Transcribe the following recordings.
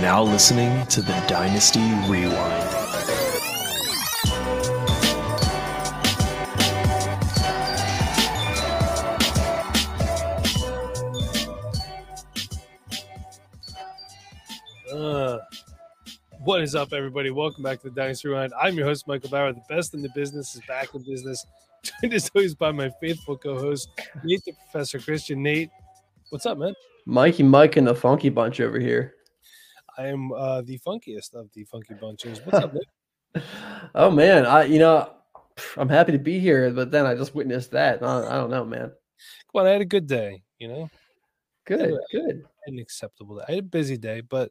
Are now listening to the Dynasty Rewind. Uh, what is up, everybody? Welcome back to the Dynasty Rewind. I'm your host, Michael Bower. The best in the business is back in business. Joined as always by my faithful co-host, Nate the Professor Christian. Nate, what's up, man? Mikey Mike and the Funky Bunch over here. I am uh, the funkiest of the funky bunches. What's up, oh man, I you know I'm happy to be here, but then I just witnessed that. I, I don't know, man. Come on, I had a good day. You know, Good, Yeah. good. an acceptable day. I had a busy day, but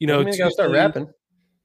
you know, I mean, I gotta start rapping.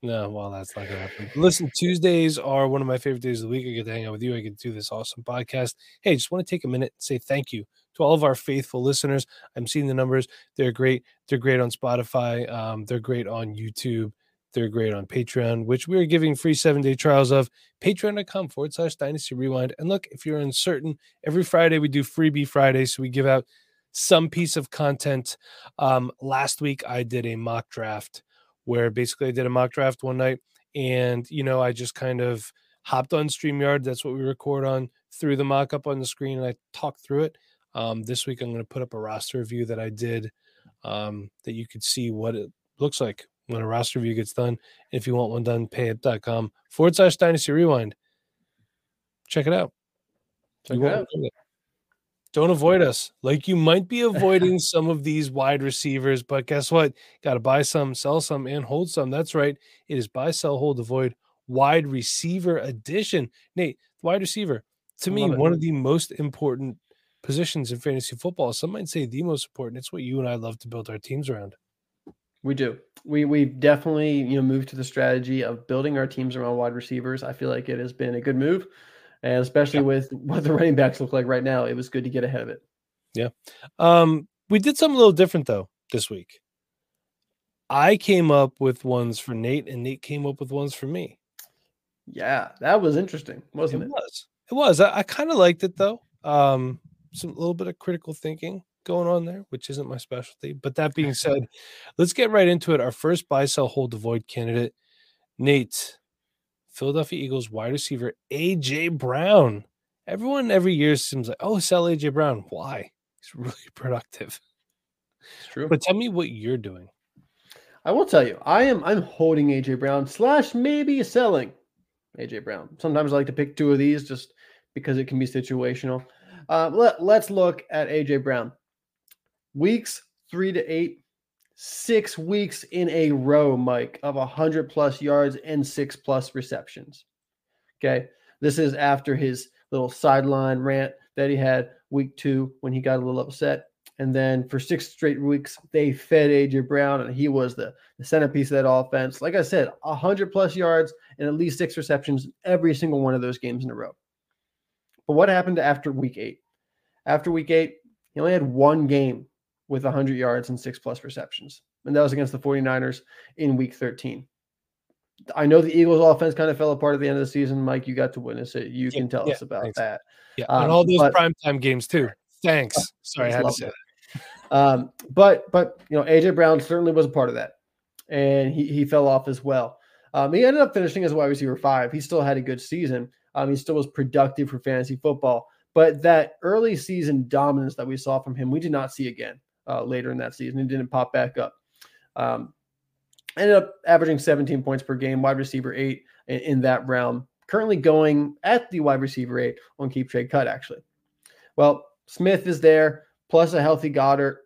No, well, that's not gonna happen. Listen, Tuesdays are one of my favorite days of the week. I get to hang out with you. I get to do this awesome podcast. Hey, just want to take a minute and say thank you to all of our faithful listeners. I'm seeing the numbers; they're great. They're great on Spotify. Um, they're great on YouTube. They're great on Patreon, which we are giving free seven day trials of. Patreon.com forward slash Dynasty Rewind. And look, if you're uncertain, every Friday we do freebie Friday, so we give out some piece of content. Um, last week I did a mock draft where basically I did a mock draft one night and you know I just kind of hopped on StreamYard. That's what we record on, threw the mock up on the screen and I talked through it. Um, this week I'm going to put up a roster review that I did um, that you could see what it looks like when a roster review gets done. If you want one done, payit.com forward slash dynasty rewind. Check it out. Check it out. it. Don't avoid us. Like you might be avoiding some of these wide receivers, but guess what? Got to buy some, sell some, and hold some. That's right. It is buy, sell, hold, avoid wide receiver edition. Nate, wide receiver, to me, one of the most important positions in fantasy football. Some might say the most important. It's what you and I love to build our teams around. We do. We we definitely you know moved to the strategy of building our teams around wide receivers. I feel like it has been a good move, and especially with what the running backs look like right now, it was good to get ahead of it. Yeah, um, we did something a little different though this week. I came up with ones for Nate, and Nate came up with ones for me. Yeah, that was interesting, wasn't it it? was. It was. I, I kind of liked it though. Um, some a little bit of critical thinking going on there, which isn't my specialty. But that being said, let's get right into it. Our first buy, sell, hold, avoid candidate, Nate, Philadelphia Eagles wide receiver AJ Brown. Everyone every year seems like, oh, sell AJ Brown. Why? He's really productive. It's true. But tell me what you're doing. I will tell you, I am I'm holding AJ Brown slash maybe selling AJ Brown. Sometimes I like to pick two of these just because it can be situational. Uh, let, let's look at AJ Brown. Weeks three to eight, six weeks in a row, Mike, of 100 plus yards and six plus receptions. Okay. This is after his little sideline rant that he had week two when he got a little upset. And then for six straight weeks, they fed AJ Brown, and he was the, the centerpiece of that offense. Like I said, 100 plus yards and at least six receptions every single one of those games in a row. But what happened after week eight? After week eight, he only had one game with 100 yards and six plus receptions, and that was against the 49ers in week 13. I know the Eagles offense kind of fell apart at the end of the season. Mike, you got to witness it. You Yeah, can tell yeah, us about thanks. that. Yeah, Um, and all those but- primetime games too. Thanks. Sorry, I had to say that. Um, but but you know, AJ Brown certainly was a part of that, and he he fell off as well. Um, he ended up finishing as a wide receiver five. He still had a good season, Um, he still was productive for fantasy football, but that early season dominance that we saw from him, we did not see again uh, later in that season. It didn't pop back up. Um, ended up averaging 17 points per game, wide receiver eight in, in that realm. Currently going at the wide receiver eight on keep trade cut, actually. Well, Smith is there, plus a healthy Goedert.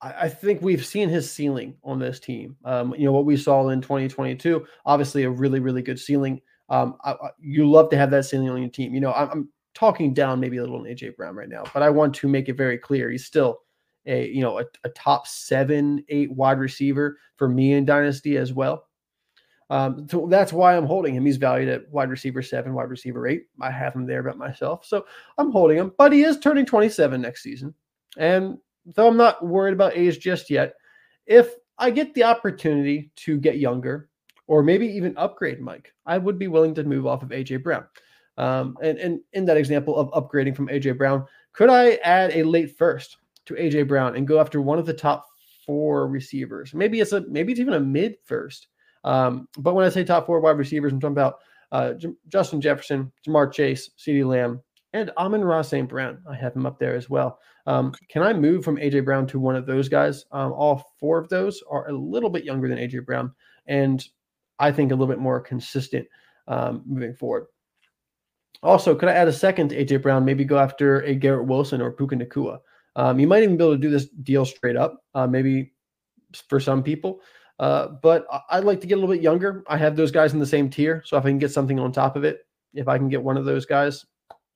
I, I think we've seen his ceiling on this team. Um, you know, what we saw in 2022, obviously a really, really good ceiling. Um, I, I, you love to have that ceiling on your team. You know, I'm, I'm talking down maybe a little on AJ Brown right now, but I want to make it very clear he's still a you know a, a, top seven, eight wide receiver for me in Dynasty as well. Um, so that's why I'm holding him. He's valued at wide receiver seven, wide receiver eight. I have him there about myself, so I'm holding him. But he is turning 27 next season, and though I'm not worried about age just yet, if I get the opportunity to get younger or maybe even upgrade Mike, I would be willing to move off of AJ Brown. Um, and, and in that example of upgrading from AJ Brown, could I add a late first to AJ Brown and go after one of the top four receivers? Maybe it's a maybe it's even a mid first. Um, but when I say top four wide receivers, I'm talking about uh, J- Justin Jefferson, Ja'Marr Chase, CeeDee Lamb, and Amon-Ra St. Brown. I have him up there as well. Um, can I move from AJ Brown to one of those guys? Um, all four of those are a little bit younger than AJ Brown, and I think a little bit more consistent um, moving forward. Also, could I add a second AJ Brown? Maybe go after a Garrett Wilson or Puka Nacua. Um, you might even be able to do this deal straight up, uh, maybe for some people. Uh, but I'd like to get a little bit younger. I have those guys in the same tier. So if I can get something on top of it, if I can get one of those guys,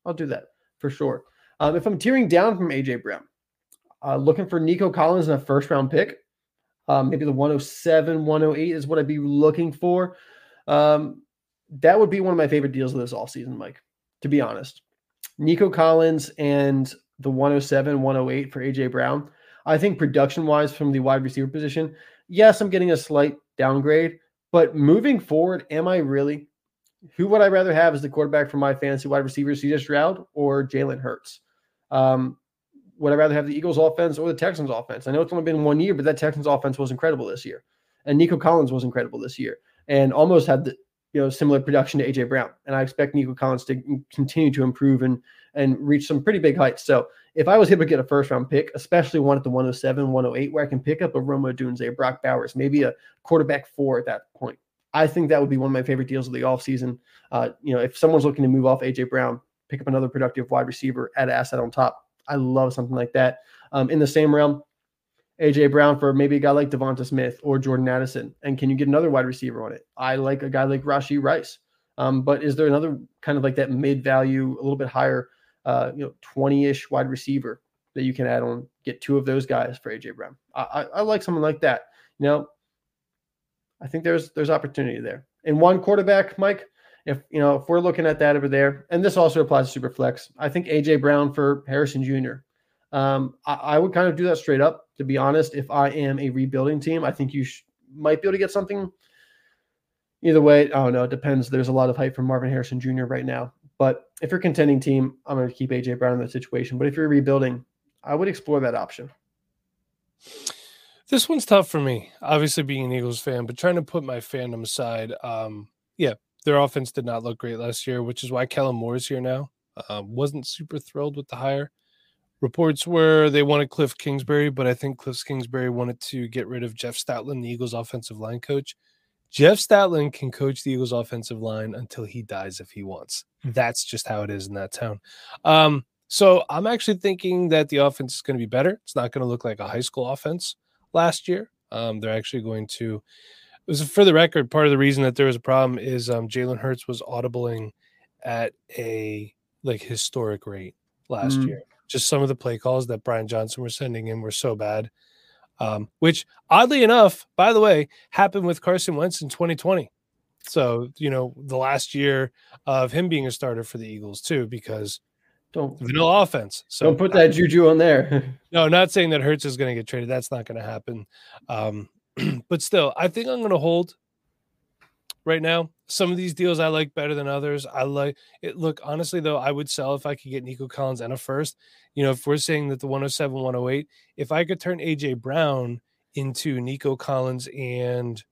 I'll do that for sure. Um, if I'm tearing down from AJ Brown, uh, looking for Nico Collins in a first round pick, um, maybe the 107, 108 is what I'd be looking for. Um, that would be one of my favorite deals of this all season, Mike, to be honest. Nico Collins and the 107, 108 for AJ Brown. I think production wise from the wide receiver position, yes, I'm getting a slight downgrade, but moving forward, am I really? Who would I rather have as the quarterback for my fantasy wide receiver, CJ Stroud or Jalen Hurts? Um, would I rather have the Eagles offense or the Texans offense? I know it's only been one year, but that Texans offense was incredible this year. And Nico Collins was incredible this year and almost had the you know similar production to AJ Brown. And I expect Nico Collins to continue to improve and and reach some pretty big heights. So if I was able to get a first round pick, especially one at the 107, 108, where I can pick up a Rome Odunze, Brock Bowers, maybe a quarterback four at that point, I think that would be one of my favorite deals of the offseason. Uh, you know, if someone's looking to move off AJ Brown, pick up another productive wide receiver, add asset on top. I love something like that. Um, in the same realm, AJ Brown for maybe a guy like Devonta Smith or Jordan Addison. And can you get another wide receiver on it? I like a guy like Rashee Rice. Um, but is there another kind of like that mid value, a little bit higher, uh, you know, 20 ish wide receiver that you can add on, get two of those guys for AJ Brown? I, I, I like someone like that. You know, I think there's there's opportunity there. And one quarterback, Mike, if you know, if we're looking at that over there, and this also applies to super flex, I think AJ Brown for Harrison Jr. Um, I, I, would kind of do that straight up. To be honest, if I am a rebuilding team, I think you sh- might be able to get something. Either way, I don't know. It depends. There's a lot of hype from Marvin Harrison Jr. right now. But if you're a contending team, I'm going to keep AJ Brown in that situation. But if you're rebuilding, I would explore that option. This one's tough for me, obviously being an Eagles fan, but trying to put my fandom aside. Um, yeah, their offense did not look great last year, which is why Kellen Moore is here now. Uh, wasn't super thrilled with the hire. Reports were they wanted Cliff Kingsbury, but I think Cliff Kingsbury wanted to get rid of Jeff Stoutland, the Eagles offensive line coach. Jeff Stoutland can coach the Eagles offensive line until he dies if he wants. That's just how it is in that town. Um, so I'm actually thinking that the offense is going to be better. It's not going to look like a high school offense last year. Um, they're actually going to. It was for the record. Part of the reason that there was a problem is um, Jalen Hurts was audibling at a like historic rate last mm. year just some of the play calls that Brian Johnson was sending in were so bad. Um, which oddly enough, by the way, happened with Carson Wentz in 2020. So, you know, the last year of him being a starter for the Eagles too, because don't vanilla offense. So don't put that juju on there. no, not saying that Hurts is going to get traded. That's not going to happen. Um, but still, I think I'm going to hold right now. Some of these deals I like better than others. I like it. Look, honestly, though, I would sell if I could get Nico Collins and a first. You know, if we're saying that the 107, 108, if I could turn AJ Brown into Nico Collins and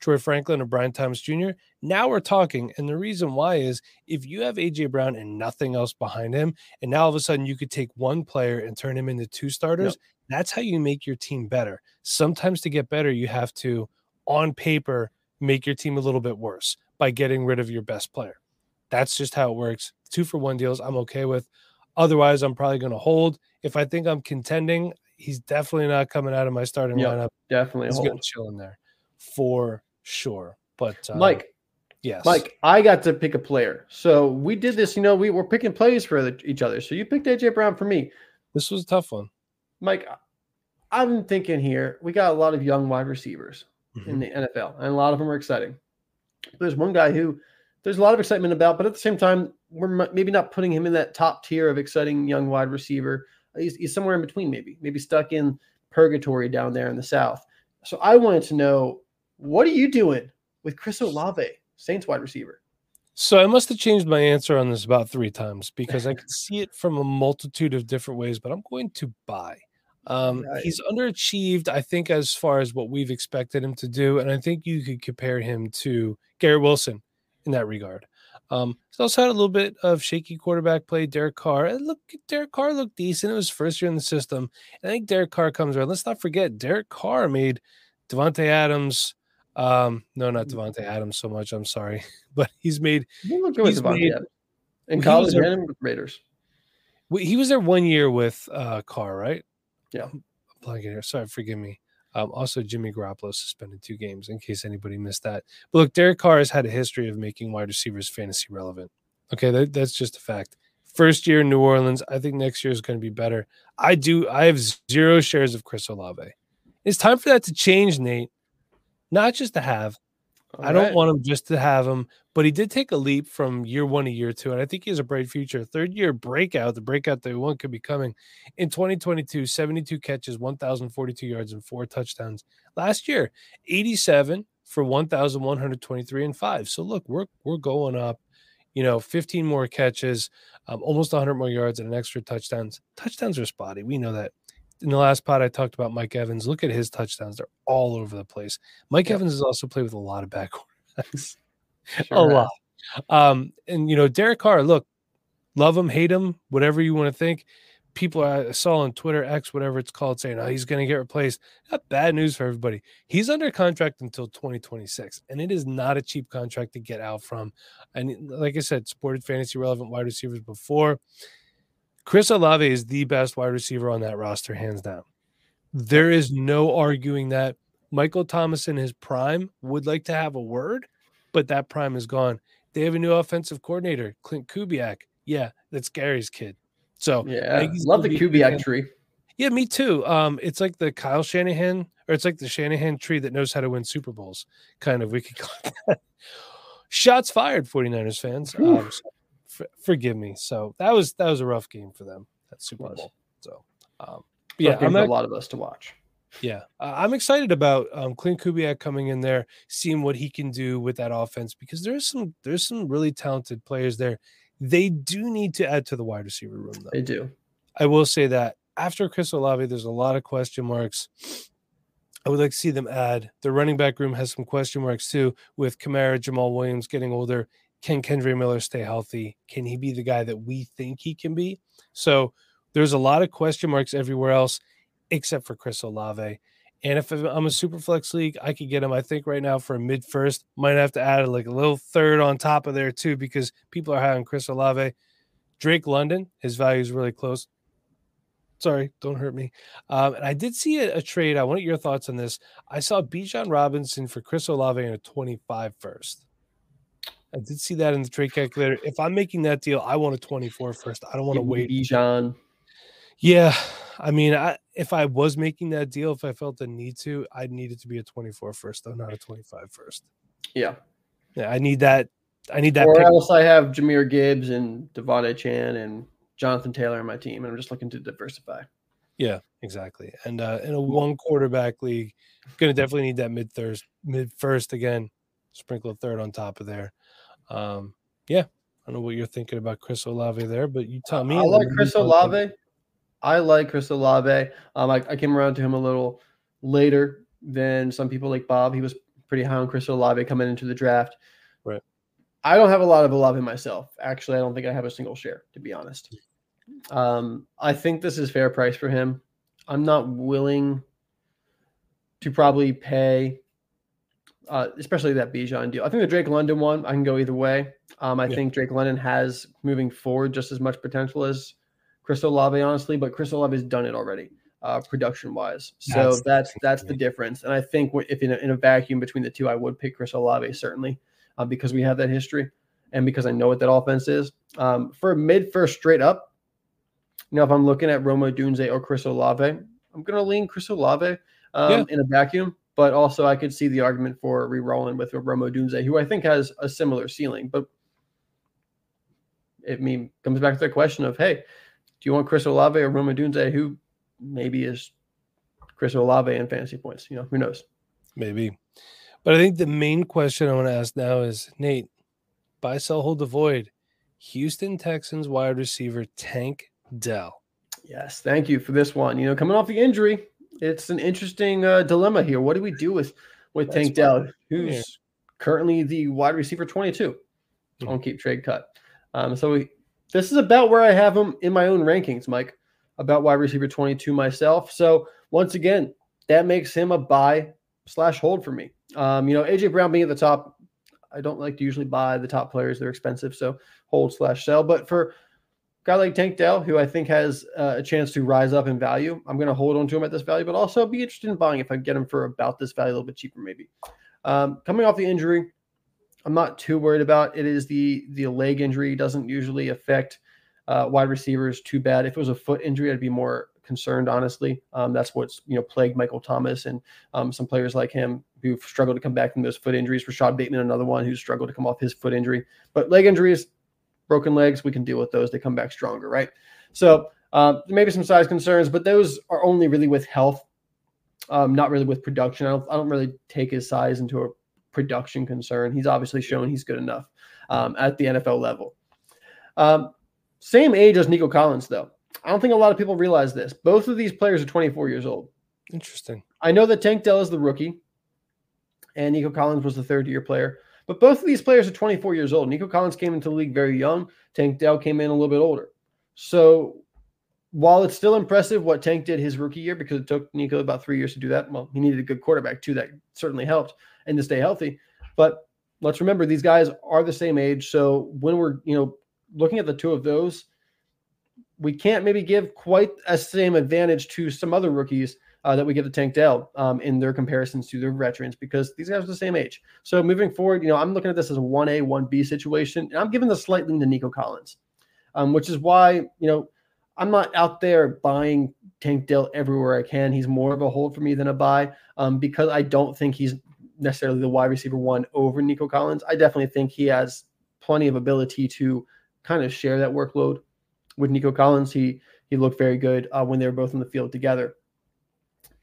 Troy Franklin or Brian Thomas Jr. Now we're talking. And the reason why is if you have AJ Brown and nothing else behind him, and now all of a sudden you could take one player and turn him into two starters, yep. that's how you make your team better. Sometimes to get better, you have to, on paper, make your team a little bit worse by getting rid of your best player. That's just how it works. Two for one deals, I'm okay with. Otherwise, I'm probably going to hold. If I think I'm contending, he's definitely not coming out of my starting yep, lineup. Definitely, he's going to chill in there for sure. But uh, Mike, yes, Mike, I got to pick a player. So we did this. You know, we were picking plays for each other. So you picked AJ Brown for me. This was a tough one, Mike. I'm thinking here. We got a lot of young wide receivers mm-hmm. in the NFL, and a lot of them are exciting. There's one guy who there's a lot of excitement about, but at the same time, we're maybe not putting him in that top tier of exciting young wide receiver. He's, he's somewhere in between, maybe, maybe stuck in purgatory down there in the South. So I wanted to know what are you doing with Chris Olave, Saints wide receiver? So I must have changed my answer on this about three times because I can see it from a multitude of different ways, but I'm going to buy. Um, right. He's underachieved, I think, as far as what we've expected him to do, and I think you could compare him to Garrett Wilson in that regard. Um, he's also had a little bit of shaky quarterback play. Derek Carr, look, Derek Carr looked decent. It was first year in the system. And I think Derek Carr comes around. Let's not forget, Derek Carr made Davante Adams um, no, not mm. Davante Adams so much. I'm sorry, but he's made. He's made in college with Raiders. He was there one year with uh, Carr, right? Yeah. I'm here. Sorry, forgive me. Um, also, Jimmy Garoppolo suspended two games in case anybody missed that. But look, Derek Carr has had a history of making wide receivers fantasy relevant. Okay, that, that's just a fact. First year in New Orleans, I think next year is going to be better. I do. I have zero shares of Chris Olave. It's time for that to change, Nate not just to have. All I don't want him just to have him, but he did take a leap from year one to year two, and I think he has a bright future. Third year breakout, the breakout that one could be coming in 2022. 72 catches, 1,042 yards, and four touchdowns. Last year, 87 for 1,123 and five. So look, we're we're going up. You know, 15 more catches, um, almost 100 more yards, and an extra touchdowns. Touchdowns are spotty. We know that in the last pod I talked about Mike Evans. Look at his touchdowns; they're all over the place. Mike yep. Evans has also played with a lot of back quarterbacks, sure a lot. Um, and you know, Derek Carr. Look, love him, hate him, whatever you want to think. People I saw on Twitter, X, whatever it's called, saying, "Oh, he's going to get replaced." Not bad news for everybody. He's under contract until 2026, and it is not a cheap contract to get out from. And like I said, supported fantasy relevant wide receivers before. Chris Olave is the best wide receiver on that roster, hands down. There is no arguing that. Michael Thomas in his prime would like to have a word, but that prime is gone. They have a new offensive coordinator, Klint Kubiak. Yeah, that's Gary's kid. So yeah, love the Kubiak tree. Yeah, me too. Um, it's like the Kyle Shanahan, or it's like the Shanahan tree that knows how to win Super Bowls. Kind of, we could call that. Shots fired, 49ers fans. Um, so forgive me. So that was that was a rough game for them. That Super Bowl. So um, yeah, I'm a lot of us to watch. Yeah, uh, I'm excited about um, Klint Kubiak coming in there, seeing what he can do with that offense because there's some there's some really talented players there. They do need to add to the wide receiver room, though. They do. I will say that after Chris Olave, there's a lot of question marks. I would like to see them add. The running back room has some question marks too, with Kamara, Jamaal Williams getting older can Kendre Miller stay healthy? Can he be the guy that we think he can be? So there's a lot of question marks everywhere else except for Chris Olave. And if I'm a super flex league, I could get him, I think, right now for a mid first. Might have to add like a little third on top of there too, because people are high on Chris Olave. Drake London, his value is really close. Sorry, don't hurt me. Um, and I did see a, a, trade. I want your thoughts on this. I saw Bijan Robinson for Chris Olave in a 25 first. I did see that in the trade calculator. If I'm making that deal, I want a 24 first. I don't want to wait. Bijan. Yeah. I mean, I, if I was making that deal, if I felt the need to, I'd need it to be a 24 first, though, not a 25 first. Yeah. Yeah. I need that. I need that. Or pick. else I have Jahmyr Gibbs and De'Von Achane and Jonathan Taylor in my team, and I'm just looking to diversify. Yeah, exactly. And uh, in a one quarterback league, going to definitely need that mid third, mid first again. Sprinkle a third on top of there. Um, yeah, I don't know what you're thinking about Chris Olave there, but you tell me. I like Chris Olave. I like Chris Olave. Um, I, I came around to him a little later than some people like Bob. He was pretty high on Chris Olave coming into the draft. Right. I don't have a lot of Olave myself. Actually, I don't think I have a single share, to be honest. Um, I think this is fair price for him. I'm not willing to probably pay, uh, especially that Bijan deal. I think the Drake London one, I can go either way. Um, I Yeah. think Drake London has moving forward just as much potential as Chris Olave, honestly, but Chris Olave has done it already, uh, production wise. So That's that's the that's, the difference. And I think if in a, in a vacuum between the two, I would pick Chris Olave certainly uh, because we have that history and because I know what that offense is. Um, for mid first straight up, you know, if I'm looking at Rome Odunze or Chris Olave, I'm going to lean Chris Olave um, Yeah. in a vacuum. But also, I could see the argument for re-rolling with Rome Odunze, who I think has a similar ceiling. But it mean comes back to the question of, hey, do you want Chris Olave or Rome Odunze, who maybe is Chris Olave in fantasy points? You know, who knows? Maybe. But I think the main question I want to ask now is Nate, buy, sell, hold the void. Houston Texans wide receiver Tank Dell. Yes, thank you for this one. You know, coming off the injury, it's an interesting uh, dilemma here. What do we do with with Tank Dell, who's Yeah. currently the wide receiver 22 Mhm. on keep trade cut? Um, so we, this is about where I have him in my own rankings, Mike, about wide receiver 22 myself. So once again, that makes him a buy slash hold for me. Um, you know, AJ Brown being at the top, I don't like to usually buy the top players; they're expensive. So hold slash sell. But for guy like Tank Dell, who I think has uh, a chance to rise up in value, I'm going to hold on to him at this value, but also be interested in buying if I get him for about this value, a little bit cheaper, maybe. Um, coming off the injury, I'm not too worried about. It is the the leg injury doesn't usually affect uh, wide receivers too bad. If it was a foot injury, I'd be more concerned, honestly. Um, that's what's you know plagued Michael Thomas and um, some players like him who've struggled to come back from those foot injuries. Rashod Bateman, another one who's struggled to come off his foot injury. But leg injuries, broken legs, we can deal with those. They come back stronger, right? So um, maybe some size concerns, but those are only really with health, um, not really with production. I don't, I don't really take his size into a production concern. He's obviously shown he's good enough um, at the NFL level. Um, same age as Nico Collins, though. I don't think a lot of people realize this. Both of these players are 24 years old. Interesting. I know that Tank Dell is the rookie, and Nico Collins was the third year player. But both of these players are 24 years old. Nico Collins came into the league very young. Tank Dell came in a little bit older. So while it's still impressive what Tank did his rookie year, because it took Nico about three years to do that, well, he needed a good quarterback too. That certainly helped and to stay healthy. But let's remember these guys are the same age. So when we're, you know, looking at the two of those, we can't maybe give quite a same advantage to some other rookies uh, that we give to Tank Dell um, in their comparisons to their veterans because these guys are the same age. So moving forward, you know, I'm looking at this as a 1A, 1B situation, and I'm giving the slight lean to Nico Collins, um, which is why, you know, I'm not out there buying Tank Dell everywhere I can. He's more of a hold for me than a buy um, because I don't think he's necessarily the wide receiver one over Nico Collins. I definitely think he has plenty of ability to kind of share that workload with Nico Collins. He he looked very good uh, when they were both in the field together.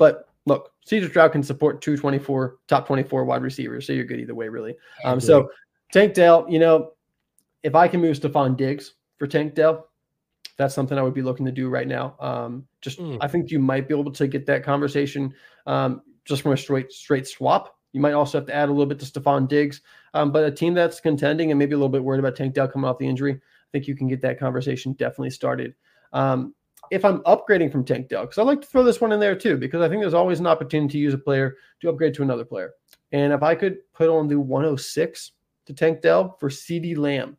But look, CJ Stroud can support two 24, top 24 wide receivers. So you're good either way, really. Um, so Tank Dell, you know, if I can move Stefon Diggs for Tank Dell, that's something I would be looking to do right now. Um, just Mm. I think you might be able to get that conversation um, just from a straight straight swap. You might also have to add a little bit to Stefon Diggs, um, but a team that's contending and maybe a little bit worried about Tank Dell coming off the injury, I think you can get that conversation definitely started. Um, if I'm upgrading from Tank Dell, because I like to throw this one in there too, because I think there's always an opportunity to use a player to upgrade to another player. And if I could put on the 106 to Tank Dell for CeeDee Lamb,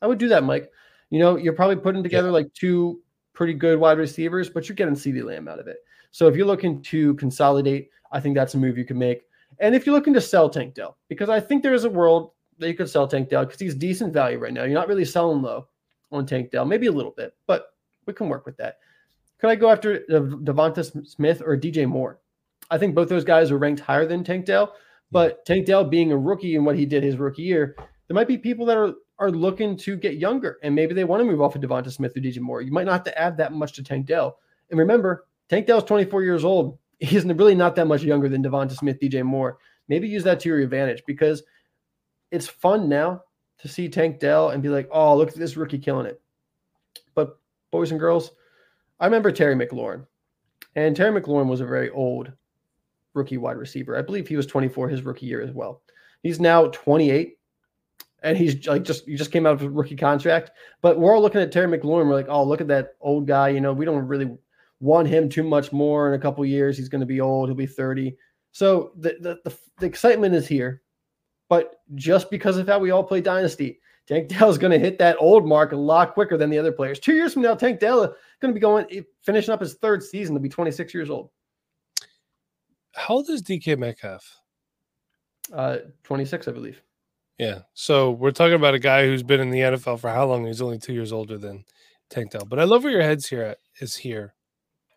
I would do that, Mike. You know, you're probably putting together like two pretty good wide receivers, but you're getting CeeDee Lamb out of it. So if you're looking to consolidate, I think that's a move you can make. And if you're looking to sell Tank Dell, because I think there is a world that you could sell Tank Dell because he's decent value right now. You're not really selling low on Tank Dell, maybe a little bit, but we can work with that. Could I go after Devonta Smith or DJ Moore? I think both those guys are ranked higher than Tank Dell, but Tank Dell being a rookie and what he did his rookie year, there might be people that are are looking to get younger and maybe they want to move off of Devonta Smith or DJ Moore. You might not have to add that much to Tank Dell. And remember, Tank Dell's 24 years old. He's really not that much younger than Devonta Smith, DJ Moore. Maybe use that to your advantage because it's fun now to see Tank Dell and be like, oh, look at this rookie killing it. Boys and girls, I remember Terry McLaurin. And Terry McLaurin was a very old rookie wide receiver. I believe he was 24 his rookie year as well. He's now 28 and he's like just you just came out of a rookie contract. But we're all looking at Terry McLaurin. We're like, oh, look at that old guy. You know, we don't really want him too much more in a couple years. He's going to be old. He'll be 30. So the, the, the the excitement is here. But just because of how we all play Dynasty, Tank Dell is going to hit that old mark a lot quicker than the other players. Two years from now, Tank Dell is going to be going finishing up his third season. to be 26 years old. How old is DK Metcalf? Uh, 26, I believe. Yeah. So we're talking about a guy who's been in the NFL for how long? He's only two years older than Tank Dell. But I love where your head's here at, is here.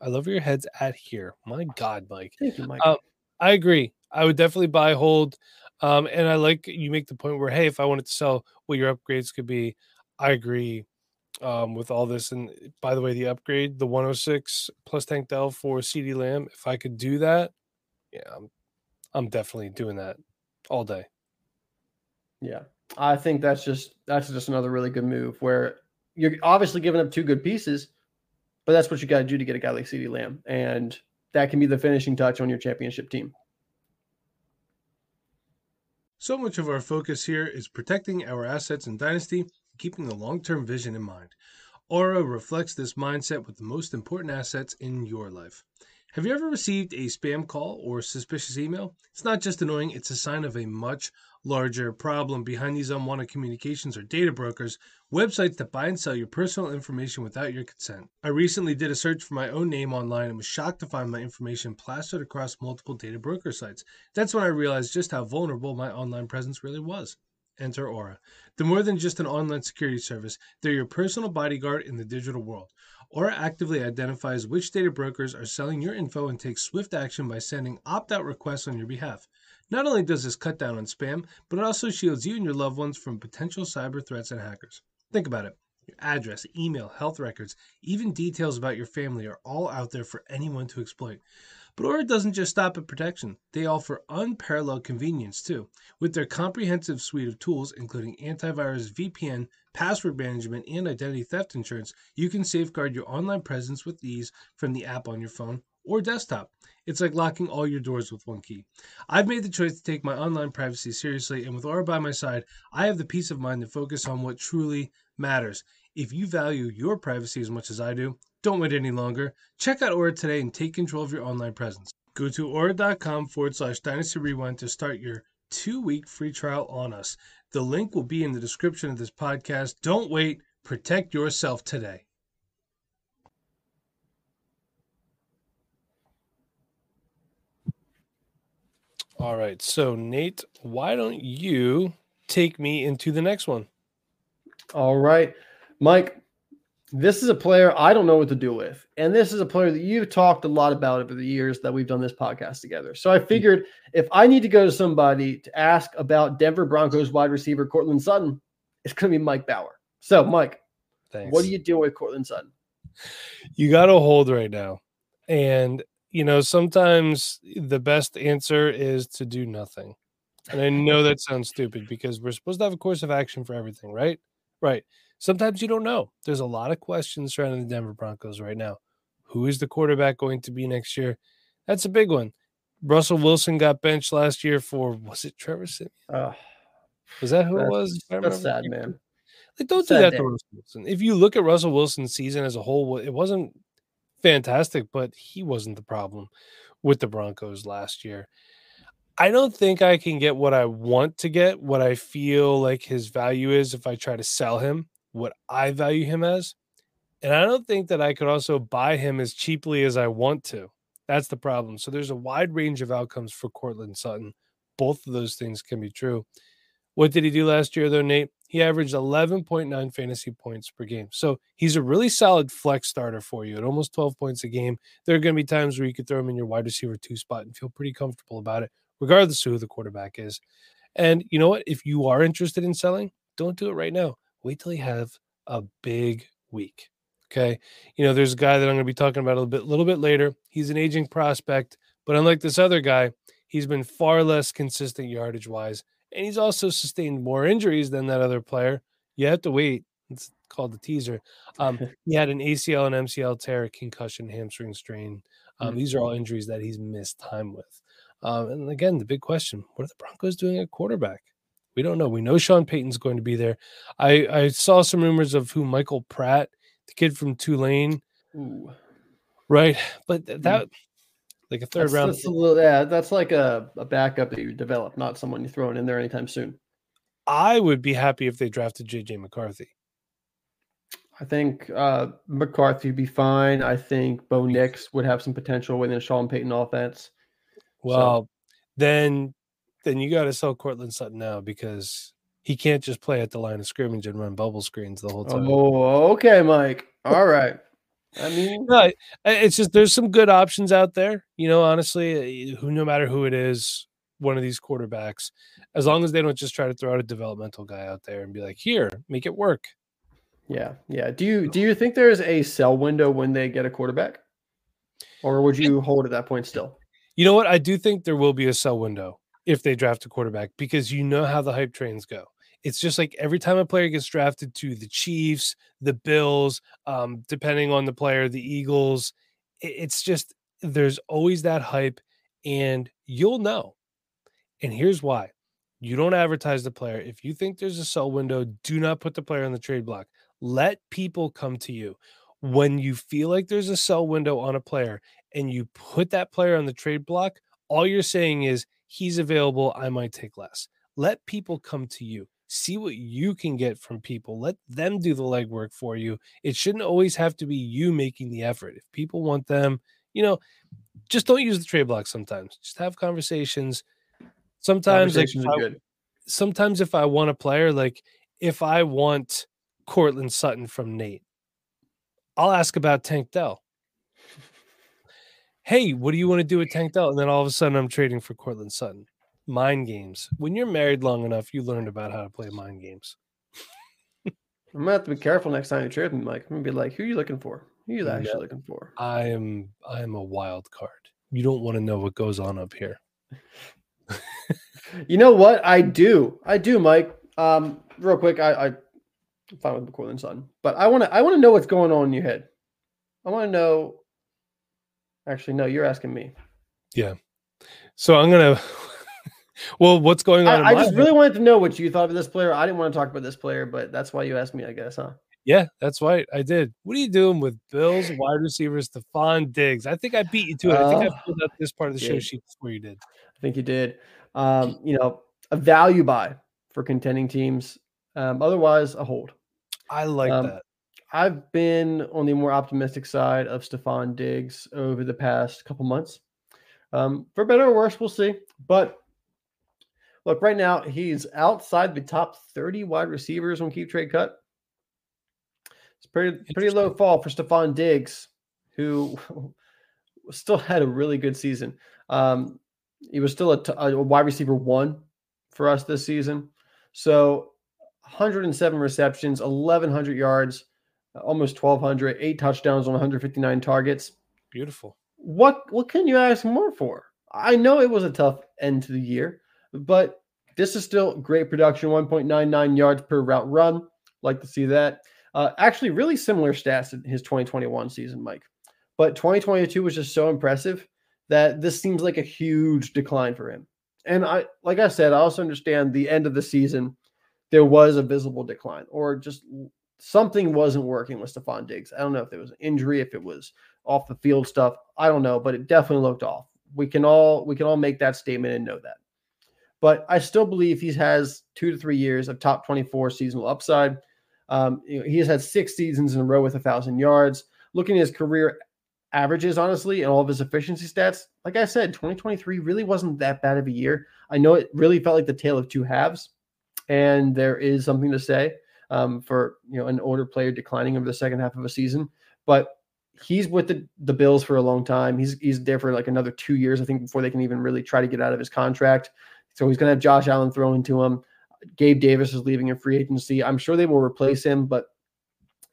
I love where your head's at here. My God, Mike. Thank you, Mike. Um, I agree. I would definitely buy hold. Um, and I like you make the point where, hey, if I wanted to sell what your upgrades could be, I agree um, with all this. And by the way, the upgrade, the 106 plus Tank Dell for CeeDee Lamb, if I could do that, yeah, I'm, I'm definitely doing that all day. Yeah. I think that's just that's just another really good move where you're obviously giving up two good pieces, but that's what you got to do to get a guy like CeeDee Lamb. And that can be the finishing touch on your championship team. So much of our focus here is protecting our assets in Dynasty, keeping the long term vision in mind. Aura reflects this mindset with the most important assets in your life. Have you ever received a spam call or suspicious email? It's not just annoying, it's a sign of a much larger problem. Behind these unwanted communications are data brokers, websites that buy and sell your personal information without your consent. I recently did a search for my own name online and was shocked to find my information plastered across multiple data broker sites. That's when I realized just how vulnerable my online presence really was. Enter Aura. They're more than just an online security service, they're your personal bodyguard in the digital world. Aura actively identifies which data brokers are selling your info and takes swift action by sending opt out requests on your behalf. Not only does this cut down on spam, but it also shields you and your loved ones from potential cyber threats and hackers. Think about it. Your address, email, health records, even details about your family are all out there for anyone to exploit. But Aura doesn't just stop at protection. They offer unparalleled convenience too. With their comprehensive suite of tools, including antivirus, VPN, password management, and identity theft insurance, you can safeguard your online presence with ease from the app on your phone or desktop. It's like locking all your doors with one key. I've made the choice to take my online privacy seriously, and with Aura by my side, I have the peace of mind to focus on what truly matters. If you value your privacy as much as I do, don't wait any longer. Check out Aura today and take control of your online presence. Go to aura.com forward slash dynasty rewind to start your two week free trial on us. The link will be in the description of this podcast. Don't wait, protect yourself today. All right. So, Nate, why don't you take me into the next one? All right. Mike, this is a player I don't know what to do with. And this is a player that you've talked a lot about over the years that we've done this podcast together. So I figured if I need to go to somebody to ask about Denver Broncos wide receiver Courtland Sutton, it's going to be Mike Bower. So, Mike, Thanks. what do you do with Courtland Sutton? You got to hold right now. And, you know, sometimes the best answer is to do nothing. And I know that sounds stupid because we're supposed to have a course of action for everything, right? Right sometimes you don't know. There's a lot of questions surrounding the Denver Broncos right now. Who is the quarterback going to be next year? That's a big one. Russell Wilson got benched last year for was it Trevor Siemian? Uh, was that who it was? That's sad, man. Like, don't sad do that day. to Russell Wilson. If you look at Russell Wilson's season as a whole, it wasn't fantastic, but he wasn't the problem with the Broncos last year. I don't think I can get what I want to get, what I feel like his value is if I try to sell him what I value him as. And I don't think that I could also buy him as cheaply as I want to. That's the problem. So there's a wide range of outcomes for Courtland Sutton. Both of those things can be true. What did he do last year, though, Nate? He averaged 11.9 fantasy points per game. So he's a really solid flex starter for you at almost 12 points a game. There are going to be times where you could throw him in your wide receiver two spot and feel pretty comfortable about it, regardless of who the quarterback is. And you know what? If you are interested in selling, don't do it right now wait till you have a big week. Okay. You know, there's a guy that I'm going to be talking about a little bit, little bit later. He's an aging prospect, but unlike this other guy, he's been far less consistent yardage wise. And he's also sustained more injuries than that other player. You have to wait. It's called the teaser. Um, he had an ACL and MCL tear, concussion, hamstring strain. Um, mm-hmm. These are all injuries that he's missed time with. Um, and again, the big question: What are the Broncos doing at quarterback? We don't know. We know Sean Payton's going to be there. I I saw some rumors of who Michael Pratt, the kid from Tulane, Ooh. right? But th- that like a third That's, round. that's a little, yeah, that's like a, a backup that you develop, not someone you're throwing in there anytime soon. I would be happy if they drafted JJ McCarthy. I think uh, McCarthy would be fine. I think Bo Nix would have some potential within a Sean Payton offense. Well, then then you got to sell Courtland Sutton now because he can't just play at the line of scrimmage and run bubble screens the whole time. Oh, okay, Mike. All right. I mean, No, it's just there's some good options out there. You know, honestly, uh, who no matter who it is, one of these quarterbacks, as long as they don't just try to throw out a developmental guy out there and be like, "Here, make it work." yeah, yeah. Do you do you think there's a sell window when they get a quarterback, or would you hold at that point still? You know what? I do think there will be a sell window if they draft a quarterback because you know how the hype trains go. It's just like every time a player gets drafted to the Chiefs, the Bills, um, depending on the player, the Eagles, it's just there's always that hype, and you'll know. And here's why you don't advertise the player. If you think there's a sell window, do not put the player on the trade block. Let people come to you. When you feel like there's a sell window on a player and you put that player on the trade block, all you're saying is he's available. I might take less. Let people come to you. See what you can get from people. Let them do the legwork for you. It shouldn't always have to be you making the effort. If people want them, you know, just don't use the trade block sometimes. Just have conversations. Sometimes, like, Conversations are I- good. sometimes if I want a player, like if I want Courtland Sutton from Nate, I'll ask about Tank Dell. Hey, what do you want to do with Tank Dell? And then all of a sudden I'm trading for Courtland Sutton. Mind games. When you're married long enough, you learned about how to play mind games. I'm gonna have to be careful next time you trade me, Mike. I'm gonna be like, who are you looking for? Who are you actually No. looking for? I am I am a wild card. You don't want to know what goes on up here. You know what? I do. I do, Mike. Um, real quick, I, I I'm fine with McCoy and Sutton, but I want to I want to know what's going on in your head. I want to know. Actually, no, you're asking me. Yeah. So I'm gonna well, what's going on? I, I just head- really wanted to know what you thought of this player. I didn't want to talk about this player, but that's why you asked me, I guess, huh? Yeah, that's why I did. What are you doing with Bills wide receiver Stefon Diggs? I think I beat you to it. I think Uh, I filled out this part of the show sheet before you did. I think you did. Um, you know, a value buy for contending teams. Um, otherwise, a hold. I like Um, that. I've been on the more optimistic side of Stefon Diggs over the past couple months. Um, for better or worse, we'll see. But look, right now he's outside the top 30 wide receivers on Keep Trade Cut. It's pretty pretty low fall for Stefon Diggs, who still had a really good season. Um, he was still a, t- a wide receiver one for us this season. So 107 receptions, 1,100 yards, almost 1,200, eight touchdowns on 159 targets. Beautiful. What what can you ask more for? I know it was a tough end to the year, but this is still great production 1.99 yards per route run. Like to see that. Uh, actually, really similar stats in his 2021 season, Mike. But 2022 was just so impressive that this seems like a huge decline for him. And I, like I said, I also understand the end of the season, there was a visible decline, or just something wasn't working with Stefon Diggs. I don't know if it was an injury, if it was off the field stuff. I don't know, but it definitely looked off. We can all we can all make that statement and know that. But I still believe he has two to three years of top 24 seasonal upside. Um, you know, he has had six seasons in a row with a thousand yards. Looking at his career averages, honestly, and all of his efficiency stats, like I said, 2023 really wasn't that bad of a year. I know it really felt like the tale of two halves, and there is something to say um, for you know an older player declining over the second half of a season. But he's with the, the Bills for a long time. He's he's there for like another two years, I think, before they can even really try to get out of his contract. So he's going to have Josh Allen thrown to him. Gabe Davis is leaving in free agency. I'm sure they will replace him, but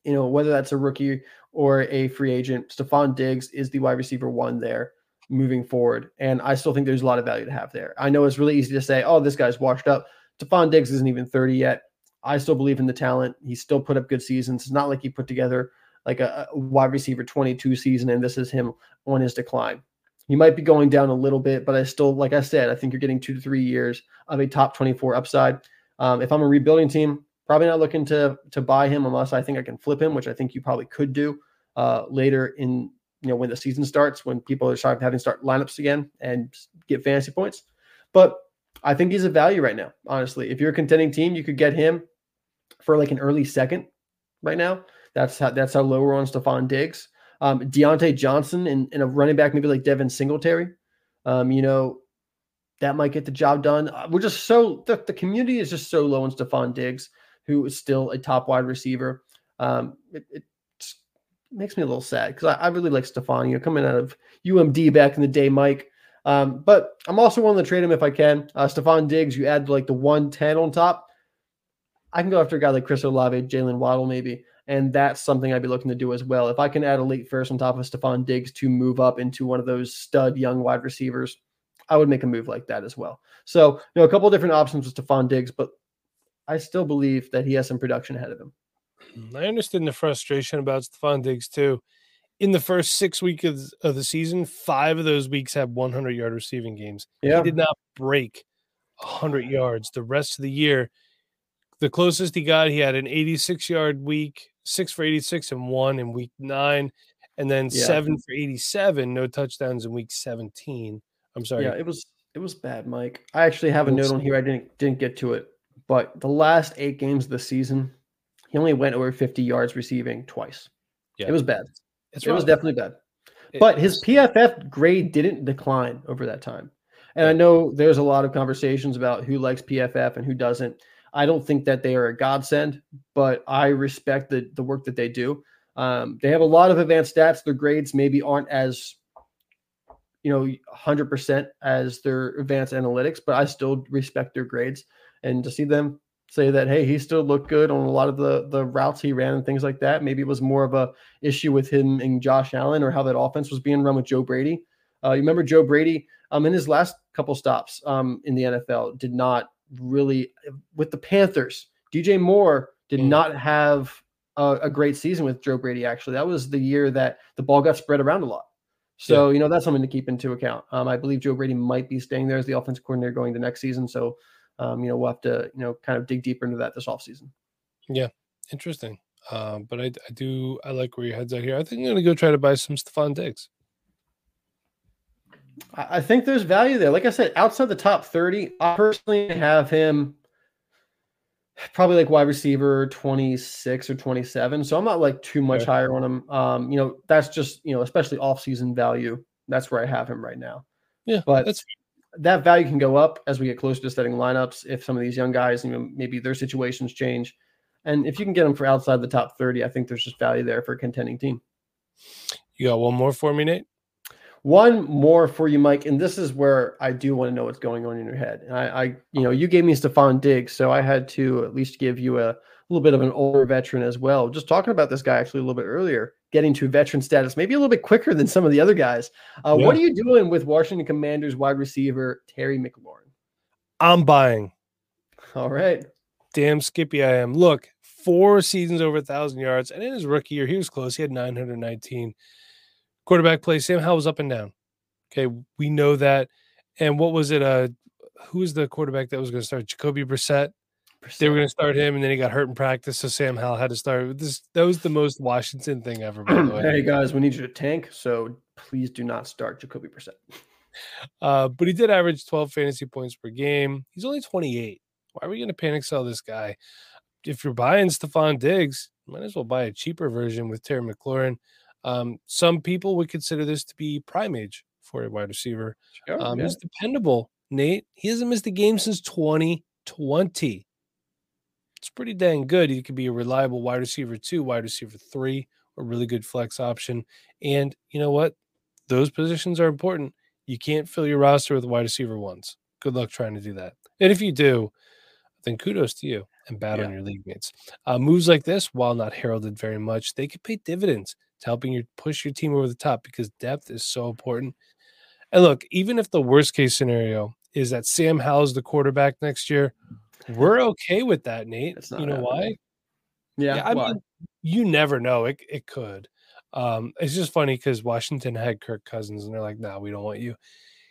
you know whether that's a rookie or a free agent, Stefon Diggs is the wide receiver one there moving forward, and I still think there's a lot of value to have there. I know it's really easy to say, "Oh, this guy's washed up." Stefon Diggs isn't even 30 yet. I still believe in the talent. He still put up good seasons. It's not like he put together like a, a wide receiver 22 season and this is him on his decline. He might be going down a little bit, but I still, like I said, I think you're getting two to three years of a top 24 upside. Um, if I'm a rebuilding team, probably not looking to to buy him unless I think I can flip him, which I think you probably could do uh, later in you know when the season starts, when people are starting having start lineups again and get fantasy points. But I think he's a value right now. Honestly, if you're a contending team, you could get him for like an early second right now. That's how that's how low we're on Stefon Diggs. Um, Diontae Johnson and, and a running back, maybe like Devin Singletary. Um, you know, that might get the job done. Uh, we're just so the, the community is just so low on Stefon Diggs, who is still a top wide receiver. Um, it, it makes me a little sad because I, I, really like Stefon, you know, coming out of UMD back in the day, Mike. Um, but I'm also willing to trade him if I can. Uh, Stefon Diggs, you add like the 110 on top. I can go after a guy like Chris Olave, Jaylen Waddle, maybe. And that's something I'd be looking to do as well. If I can add a late first on top of Stefon Diggs to move up into one of those stud young wide receivers, I would make a move like that as well. So, you know, a couple of different options with Stefon Diggs, but I still believe that he has some production ahead of him. Mm, I understand the frustration about Stefon Diggs too. In the first six weeks of, of the season, five of those weeks had 100 yard receiving games. Yeah. He did not break 100 yards the rest of the year. The closest he got, he had an 86 yard week, six for 86 and one in week nine, and then yeah. seven for 87, no touchdowns in week 17. I'm sorry. Yeah, it was it was bad, Mike. I actually have a note on here. I didn't didn't get to it, but the last eight games of the season, he only went over 50 yards receiving twice. Yeah. It was bad. It's it was definitely bad. It but his PFF grade didn't decline over that time. And I know there's a lot of conversations about who likes PFF and who doesn't. I don't think that they are a godsend, but I respect the the work that they do. Um, they have a lot of advanced stats. Their grades maybe aren't as you know 100% as their advanced analytics, but I still respect their grades. And to see them say that hey, he still looked good on a lot of the the routes he ran and things like that. Maybe it was more of a issue with him and Josh Allen or how that offense was being run with Joe Brady. Uh, you remember Joe Brady um, in his last couple stops um, in the NFL did not really with the Panthers. DJ Moore did mm. not have a, a, great season with Joe Brady. Actually, that was the year that the ball got spread around a lot. So yeah. you know that's something to keep into account. Um, I believe Joe Brady might be staying there as the offensive coordinator going the next season. So um, you know we'll have to you know kind of dig deeper into that this offseason. Yeah, interesting. Um, but I, I do I like where your head's at here. I think I'm gonna go try to buy some Stefon Diggs. I think there's value there. Like I said, outside the top 30, I personally have him probably like wide receiver 26 or 27. So I'm not like too much okay. higher on him. Um, you know, that's just, you know, especially off-season value. That's where I have him right now. Yeah. But that's that value can go up as we get closer to setting lineups if some of these young guys, you know, maybe their situations change. And if you can get them for outside the top 30, I think there's just value there for a contending team. You got one more for me, Nate? One more for you, Mike, and this is where I do want to know what's going on in your head. And I, I you know, you gave me Stefon Diggs, so I had to at least give you a little bit of an older veteran as well. Just talking about this guy actually a little bit earlier, getting to veteran status, maybe a little bit quicker than some of the other guys. Uh, yeah. What are you doing with Washington Commanders wide receiver Terry McLaurin? I'm buying. All right. Damn skippy I am. Look, four seasons over a thousand yards, and in his rookie year, he was close. He had 919 quarterback play. Sam Howell was up and down. Okay, we know that. And what was it? Uh, who was the quarterback that was going to start? Jacoby Brissett. Brissett. They were going to start him, and then he got hurt in practice, so Sam Howell had to start. This that was the most Washington thing ever. By the way. hey guys, we need you to tank, so please do not start Jacoby Brissett. Uh, but he did average 12 fantasy points per game. He's only 28. Why are we going to panic sell this guy? If you're buying Stefon Diggs, might as well buy a cheaper version with Terry McLaurin. Um, some people would consider this to be prime age for a wide receiver. Sure, um, yeah. He's dependable, Nate. He hasn't missed a game since 2020. It's pretty dang good. He could be a reliable wide receiver two, wide receiver three, a really good flex option. And you know what? Those positions are important. You can't fill your roster with wide receiver ones. Good luck trying to do that. And if you do, then kudos to you and bad yeah. on your league mates. Uh, moves like this, while not heralded very much, they could pay dividends to helping you push your team over the top because depth is so important. And look, even if the worst case scenario is that Sam Howell's the quarterback next year, we're okay with that, Nate. You know happening. why? Yeah, yeah I why? mean, you never know. It it could. Um, it's just funny because Washington had Kirk Cousins, and they're like, "No, nah, we don't want you."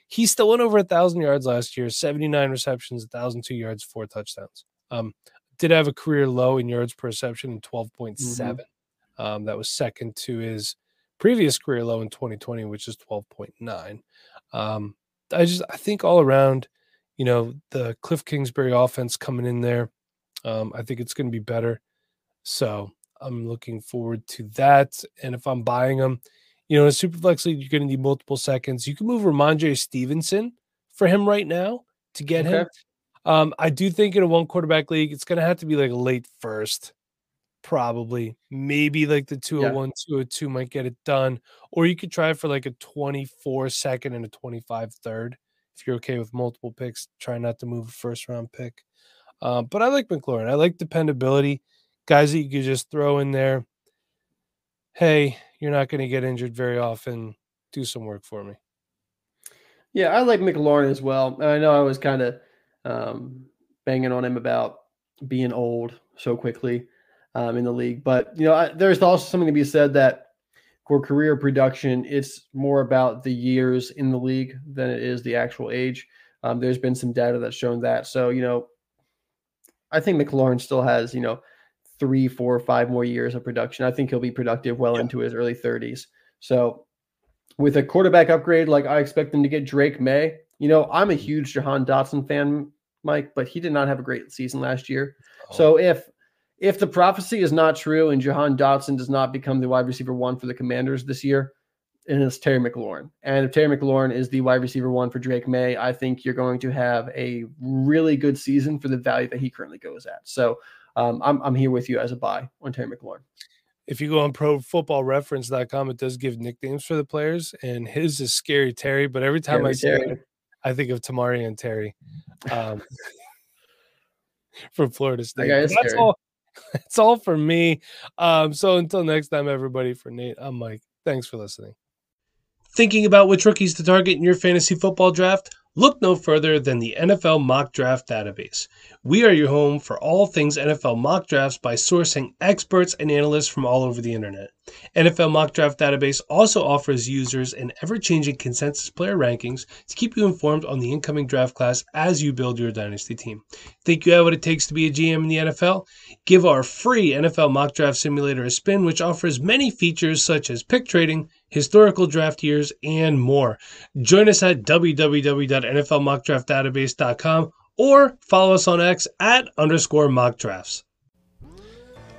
He still went over a thousand yards last year, seventy nine receptions, thousand two yards, four touchdowns. Um, did have a career low in yards per reception in twelve point seven. mm-hmm. Um, that was second to his previous career low in 2020, which is 12.9. Um, I just I think all around, you know, the Cliff Kingsbury offense coming in there, um, I think it's going to be better. So I'm looking forward to that. And if I'm buying them, you know, in a super flex league, you're going to need multiple seconds. You can move Rhamondre Stevenson for him right now to get okay. him. Um, I do think in a one quarterback league, it's going to have to be like a late first, probably. Maybe like the 201, yeah. 202 might get it done. Or you could try for like a 24 second and a 25 third. If you're okay with multiple picks, try not to move a first round pick. Um, but I like McLaurin. I like dependability guys that you could just throw in there. Hey, you're not going to get injured very often. Do some work for me. Yeah, I like McLaurin as well. I know I was kind of um, banging on him about being old so quickly um, in the league, but you know, I, there's also something to be said that for career production, it's more about the years in the league than it is the actual age. Um, there's been some data that's shown that. So you know, I think McLaurin still has you know three, four, five more years of production. I think he'll be productive well yeah. into his early 30s. So with a quarterback upgrade, like I expect them to get Drake Maye. You know, I'm a mm-hmm. huge Jahan Dotson fan, Mike, but he did not have a great season last year. Oh. So if if the prophecy is not true and Jahan Dotson does not become the wide receiver one for the Commanders this year, and it's Terry McLaurin. And if Terry McLaurin is the wide receiver one for Drake Maye, I think you're going to have a really good season for the value that he currently goes at. So um, I'm, I'm here with you as a buy on Terry McLaurin. If you go on profootballreference.com, it does give nicknames for the players, and his is Scary Terry. But every time I see it, I think of Tamorrion Terry um, from Florida State. That's scary. all. That's all for me. Um, so until next time, everybody. For Nate, I'm Mike. Thanks for listening. Thinking about which rookies to target in your fantasy football draft? Look no further than the NFL Mock Draft Database. We are your home for all things NFL mock drafts by sourcing experts and analysts from all over the internet. NFL Mock Draft Database also offers users an ever changing consensus player rankings to keep you informed on the incoming draft class as you build your dynasty team. Think you have what it takes to be a GM in the NFL? Give our free NFL Mock Draft Simulator a spin, which offers many features such as pick trading historical draft years, and more. Join us at www.nflmockdraftdatabase.com or follow us on X at underscore mock drafts.